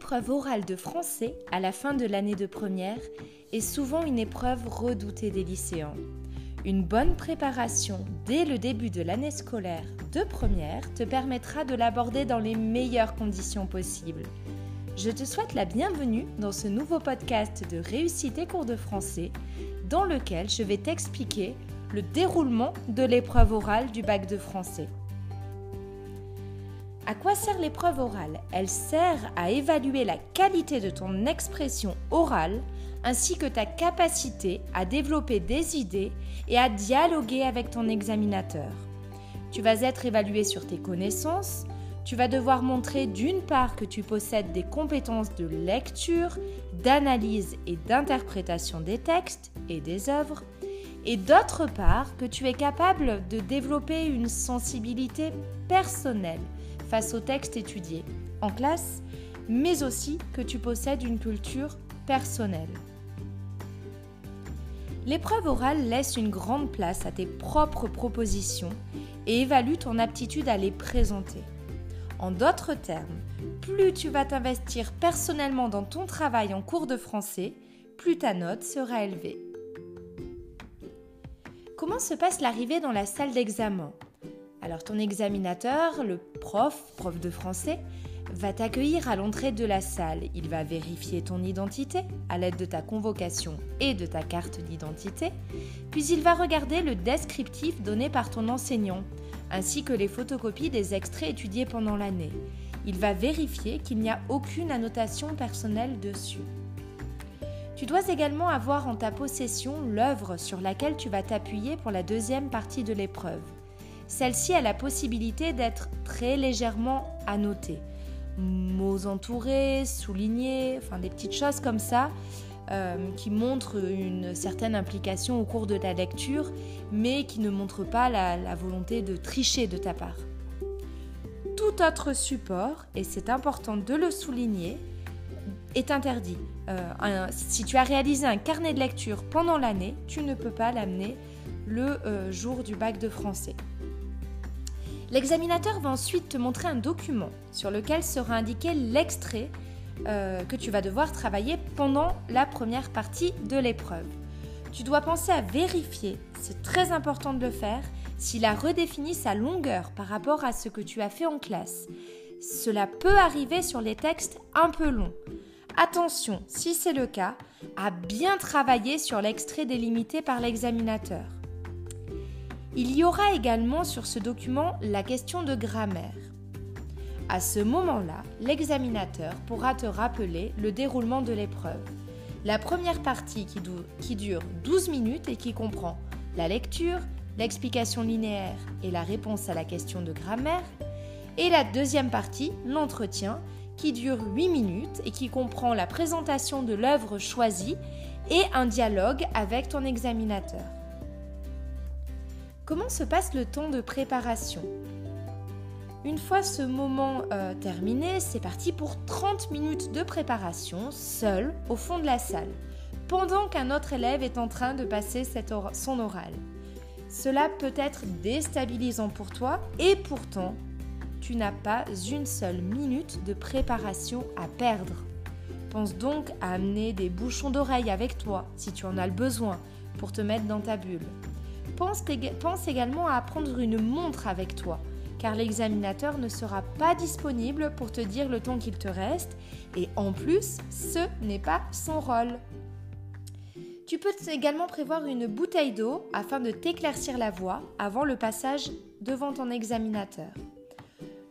L'épreuve orale de français à la fin de l'année de première est souvent une épreuve redoutée des lycéens. Une bonne préparation dès le début de l'année scolaire de première te permettra de l'aborder dans les meilleures conditions possibles. Je te souhaite la bienvenue dans ce nouveau podcast de Réussite et cours de français dans lequel je vais t'expliquer le déroulement de l'épreuve orale du bac de français. À quoi sert l'épreuve orale? Elle sert à évaluer la qualité de ton expression orale ainsi que ta capacité à développer des idées et à dialoguer avec ton examinateur. Tu vas être évalué sur tes connaissances, tu vas devoir montrer d'une part que tu possèdes des compétences de lecture, d'analyse et d'interprétation des textes et des œuvres, et d'autre part que tu es capable de développer une sensibilité personnelle face au texte étudié en classe, mais aussi que tu possèdes une culture personnelle. L'épreuve orale laisse une grande place à tes propres propositions et évalue ton aptitude à les présenter. En d'autres termes, plus tu vas t'investir personnellement dans ton travail en cours de français, plus ta note sera élevée. Comment se passe l'arrivée dans la salle d'examen? Alors ton examinateur, le prof, prof de français, va t'accueillir à l'entrée de la salle. Il va vérifier ton identité à l'aide de ta convocation et de ta carte d'identité, puis il va regarder le descriptif donné par ton enseignant, ainsi que les photocopies des extraits étudiés pendant l'année. Il va vérifier qu'il n'y a aucune annotation personnelle dessus. Tu dois également avoir en ta possession l'œuvre sur laquelle tu vas t'appuyer pour la deuxième partie de l'épreuve. Celle-ci a la possibilité d'être très légèrement annotée. Mots entourés, soulignés, enfin des petites choses comme ça euh, qui montrent une certaine implication au cours de ta lecture, mais qui ne montrent pas la, volonté de tricher de ta part. Tout autre support, et c'est important de le souligner, est interdit. Euh, si tu as réalisé un carnet de lecture pendant l'année, tu ne peux pas l'amener le euh, jour du bac de français. L'examinateur va ensuite te montrer un document sur lequel sera indiqué l'extrait euh, que tu vas devoir travailler pendant la première partie de l'épreuve. Tu dois penser à vérifier, c'est très important de le faire, s'il a redéfini sa longueur par rapport à ce que tu as fait en classe. Cela peut arriver sur les textes un peu longs. Attention, si c'est le cas, à bien travailler sur l'extrait délimité par l'examinateur. Il y aura également sur ce document la question de grammaire. À ce moment-là, l'examinateur pourra te rappeler le déroulement de l'épreuve. La première partie qui, dure 12 minutes et qui comprend la lecture, l'explication linéaire et la réponse à la question de grammaire, et la deuxième partie, l'entretien, qui dure 8 minutes et qui comprend la présentation de l'œuvre choisie et un dialogue avec ton examinateur. Comment se passe le temps de préparation? Une fois ce moment euh, terminé, c'est parti pour 30 minutes de préparation, seul, au fond de la salle, pendant qu'un autre élève est en train de passer son oral. Cela peut être déstabilisant pour toi et pourtant, tu n'as pas une seule minute de préparation à perdre. Pense donc à amener des bouchons d'oreille avec toi si tu en as le besoin pour te mettre dans ta bulle. Pense, également à prendre une montre avec toi, car l'examinateur ne sera pas disponible pour te dire le temps qu'il te reste, et en plus, ce n'est pas son rôle. Tu peux également prévoir une bouteille d'eau afin de t'éclaircir la voix avant le passage devant ton examinateur.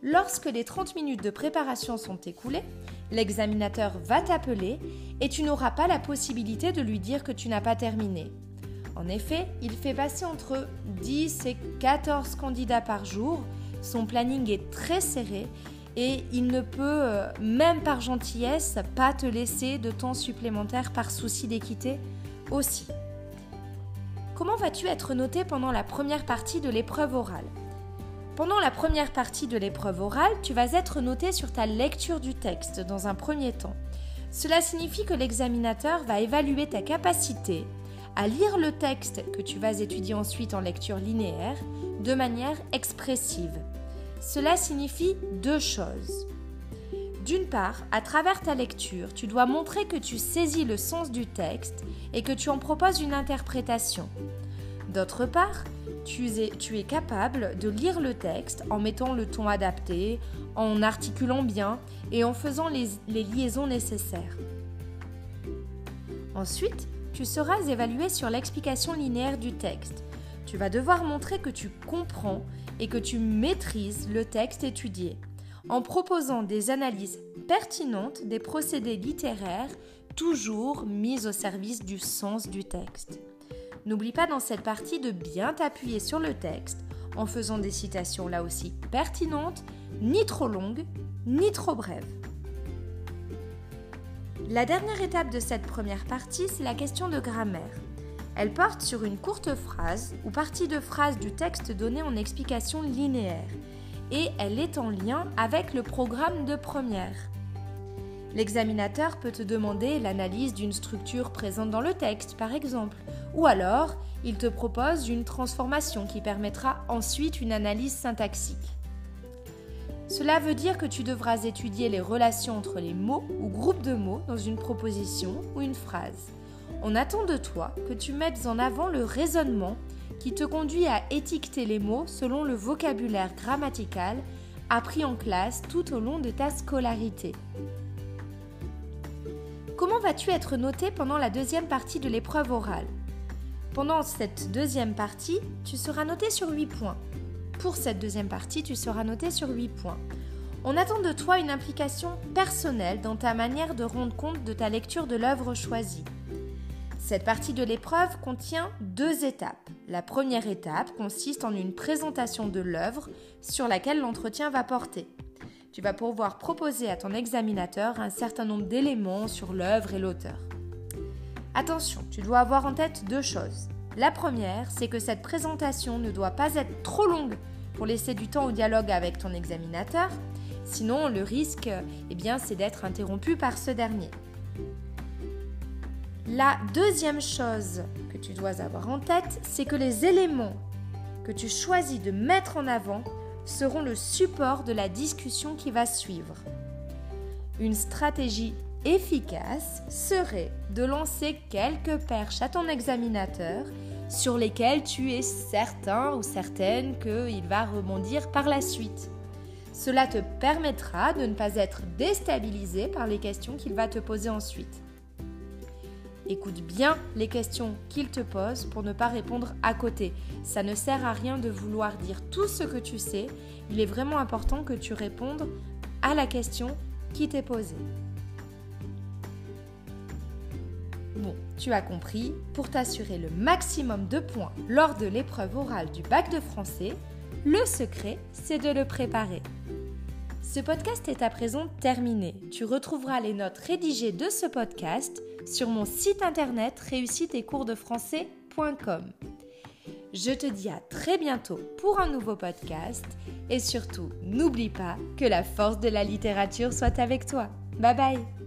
Lorsque les 30 minutes de préparation sont écoulées, l'examinateur va t'appeler et tu n'auras pas la possibilité de lui dire que tu n'as pas terminé. En effet, il fait passer entre 10 et 14 candidats par jour. Son planning est très serré et il ne peut, euh, même par gentillesse, pas te laisser de temps supplémentaire par souci d'équité aussi. Comment vas-tu être noté pendant la première partie de l'épreuve orale? Pendant la première partie de l'épreuve orale, tu vas être noté sur ta lecture du texte dans un premier temps. Cela signifie que l'examinateur va évaluer ta capacité à lire le texte que tu vas étudier ensuite en lecture linéaire de manière expressive. Cela signifie deux choses. D'une part, à travers ta lecture, tu dois montrer que tu saisis le sens du texte et que tu en proposes une interprétation. D'autre part, tu es, capable de lire le texte en mettant le ton adapté, en articulant bien et en faisant les, les liaisons nécessaires. Ensuite, tu seras évalué sur l'explication linéaire du texte. Tu vas devoir montrer que tu comprends et que tu maîtrises le texte étudié en proposant des analyses pertinentes des procédés littéraires toujours mis au service du sens du texte. N'oublie pas dans cette partie de bien t'appuyer sur le texte en faisant des citations là aussi pertinentes, ni trop longues, ni trop brèves. La dernière étape de cette première partie, c'est la question de grammaire. Elle porte sur une courte phrase ou partie de phrase du texte donné en explication linéaire et elle est en lien avec le programme de première. L'examinateur peut te demander l'analyse d'une structure présente dans le texte, par exemple, ou alors il te propose une transformation qui permettra ensuite une analyse syntaxique. Cela veut dire que tu devras étudier les relations entre les mots ou groupes de mots dans une proposition ou une phrase. On attend de toi que tu mettes en avant le raisonnement qui te conduit à étiqueter les mots selon le vocabulaire grammatical appris en classe tout au long de ta scolarité. Comment vas-tu être noté pendant la deuxième partie de l'épreuve orale? Pendant cette deuxième partie, tu seras noté sur 8 points. Pour cette deuxième partie, tu seras noté sur 8 points. On attend de toi une implication personnelle dans ta manière de rendre compte de ta lecture de l'œuvre choisie. Cette partie de l'épreuve contient deux étapes. La première étape consiste en une présentation de l'œuvre sur laquelle l'entretien va porter. Tu vas pouvoir proposer à ton examinateur un certain nombre d'éléments sur l'œuvre et l'auteur. Attention, tu dois avoir en tête deux choses. La première, c'est que cette présentation ne doit pas être trop longue pour laisser du temps au dialogue avec ton examinateur, sinon le risque, eh bien, c'est d'être interrompu par ce dernier. La deuxième chose que tu dois avoir en tête, c'est que les éléments que tu choisis de mettre en avant seront le support de la discussion qui va suivre. Une stratégie efficace serait de lancer quelques perches à ton examinateur sur lesquelles tu es certain ou certaine qu'il va rebondir par la suite. Cela te permettra de ne pas être déstabilisé par les questions qu'il va te poser ensuite. Écoute bien les questions qu'il te pose pour ne pas répondre à côté. Ça ne sert à rien de vouloir dire tout ce que tu sais. Il est vraiment important que tu répondes à la question qui t'est posée. Bon, tu as compris, pour t'assurer le maximum de points lors de l'épreuve orale du bac de français, le secret, c'est de le préparer. Ce podcast est à présent terminé. Tu retrouveras les notes rédigées de ce podcast sur mon site internet réussite-et-cours-de-français.com. Je te dis à très bientôt pour un nouveau podcast et surtout n'oublie pas que la force de la littérature soit avec toi. Bye bye